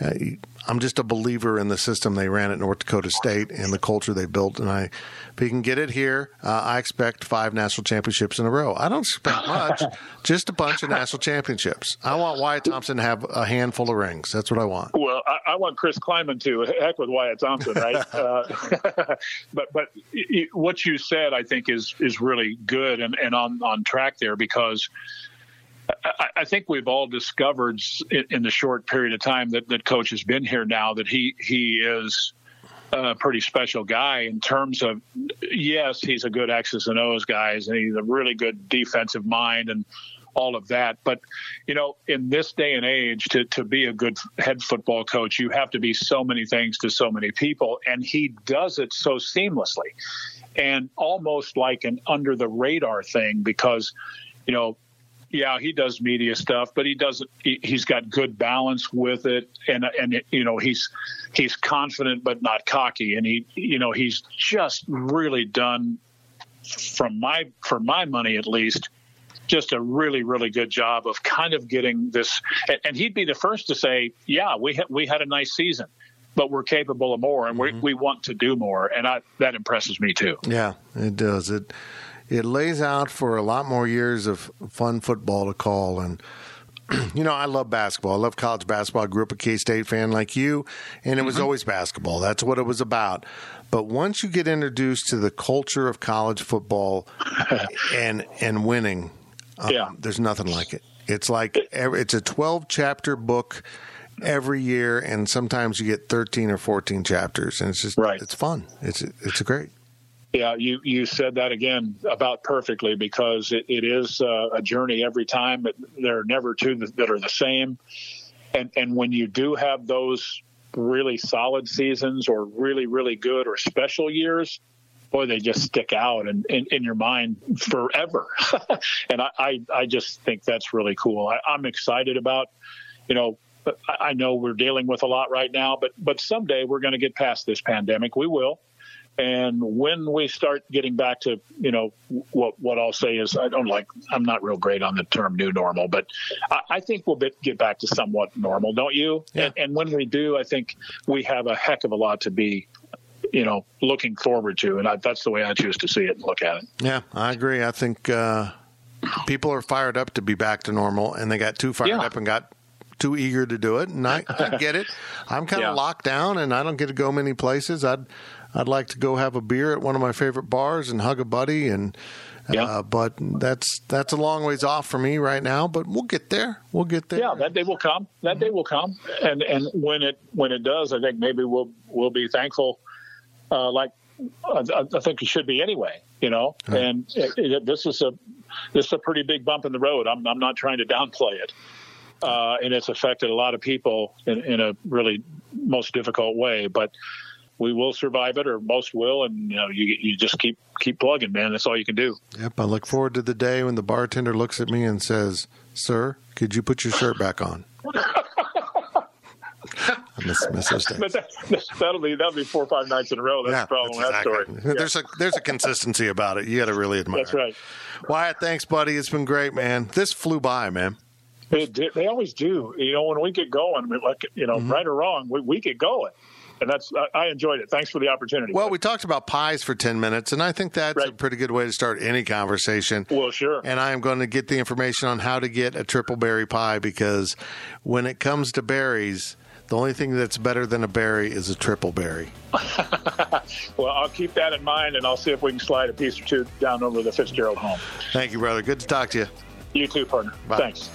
B: I'm just a believer in the system they ran at North Dakota State and the culture they built. And I, if he can get it here, uh, I expect five national championships in a row. I don't expect much, just a bunch of national championships. I want Wyatt Thompson to have a handful of rings. That's what I want.
C: Well, I, I want Chris Klieman to heck with Wyatt Thompson, right? uh, but but what you said, I think, is is really good and, and on on track there because I, I think we've all discovered in, the short period of time that, that coach has been here now that he he is a pretty special guy in terms of yes he's a good X's and O's guys and he's a really good defensive mind and all of that. But you know in this day and age to to be a good head football coach you have to be so many things to so many people and he does it so seamlessly and almost like an under the radar thing because you know yeah, he does media stuff, but he doesn't. He, has got good balance with it, and and you know he's he's confident but not cocky, and he you know he's just really done from my for my money at least just a really really good job of kind of getting this. And, and he'd be the first to say yeah we had we had a nice season but we're capable of more and mm-hmm. we, we want to do more. And I, that impresses me too.
B: Yeah it does. It it lays out for a lot more years of fun football to call. And, you know, I love basketball. I love college basketball. I grew up a K State fan like you, and it was mm-hmm. always basketball. That's what it was about. But once you get introduced to the culture of college football and and winning, um, yeah. there's nothing like it. It's like every, it's a 12 chapter book every year, and sometimes you get 13 or 14 chapters, and it's just right. it's fun. It's it's great.
C: Yeah, you, you said that again about perfectly because it, it is uh, a journey every time. There are never two that are the same. And, and when you do have those really solid seasons or really, really good or special years, boy, they just stick out in, in, in your mind forever. and I, I, I, just think that's really cool. I, I'm excited about, you know, I know we're dealing with a lot right now, but but someday we're going to get past this pandemic. We will And when we start getting back to, you know, what what I'll say is, I don't like, I'm not real great on the term new normal, but I, I think we'll bit, get back to somewhat normal, don't you?
B: Yeah.
C: And, and when we do, I think we have a heck of a lot to be, you know, looking forward to, and I, that's the way I choose to see it and look at it.
B: Yeah, I agree. I think uh, people are fired up to be back to normal, and they got too fired
C: Yeah.
B: up and got too eager to do it. And I, I get it. I'm kind of
C: Yeah.
B: locked down, and I don't get to go many places. I'd I'd like to go have a beer at one of my favorite bars and hug a buddy, and
C: Yeah.
B: uh, but that's that's a long ways off for me right now. But we'll get there. We'll get there.
C: Yeah, that day will come. That day will come, and and when it when it does, I think maybe we'll we'll be thankful. Uh, like I, I think you should be anyway. You know, and it, it, this is a this is a pretty big bump in the road. I'm I'm not trying to downplay it, uh, and it's affected a lot of people in, in a really most difficult way. But we will survive it, or most will, and you know, you you just keep keep plugging, man. That's all you can do.
B: Yep. I look forward to the day when the bartender looks at me and says, "Sir, could you put your shirt back on?" I miss, miss those days.
C: But that, that'll be that'll be four or five nights in a row. That's the problem with that
B: exactly.
C: story. Yeah.
B: There's a there's a consistency about it. You got to really admire.
C: That's right.
B: it. Wyatt, thanks, buddy. It's been great, man. This flew by, man.
C: They, do- they always do. You know, when we get going, like you
B: Mm-hmm.
C: know, right or wrong, we, we get going, and that's I, I enjoyed it. Thanks for the opportunity.
B: Well, we talked about pies for ten minutes, and I think that's a pretty good way to start any conversation.
C: well, sure.
B: And I am going to get the information on how to get a triple berry pie because when it comes to berries, the only thing that's better than a berry is a triple berry.
C: Well, I'll keep that in mind, and I'll see if we can slide a piece or two down over the Fitzgerald home.
B: Thank you, brother. Good to talk to you.
C: You too, partner.
B: Bye.
C: Thanks.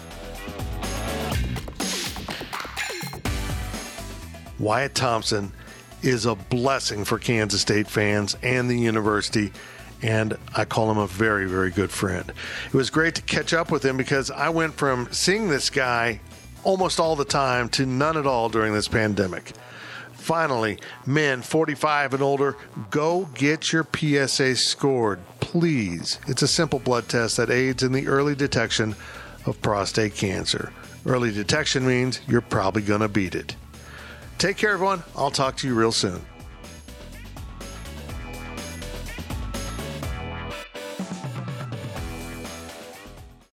B: Wyatt Thompson is a blessing for Kansas State fans and the university, and I call him a very, very good friend. It was great to catch up with him because I went from seeing this guy almost all the time to none at all during this pandemic. Finally, men 45 and older, go get your PSA scored, please. It's a simple blood test that aids in the early detection of prostate cancer. Early detection means you're probably going to beat it. Take care, everyone. I'll talk to you real soon.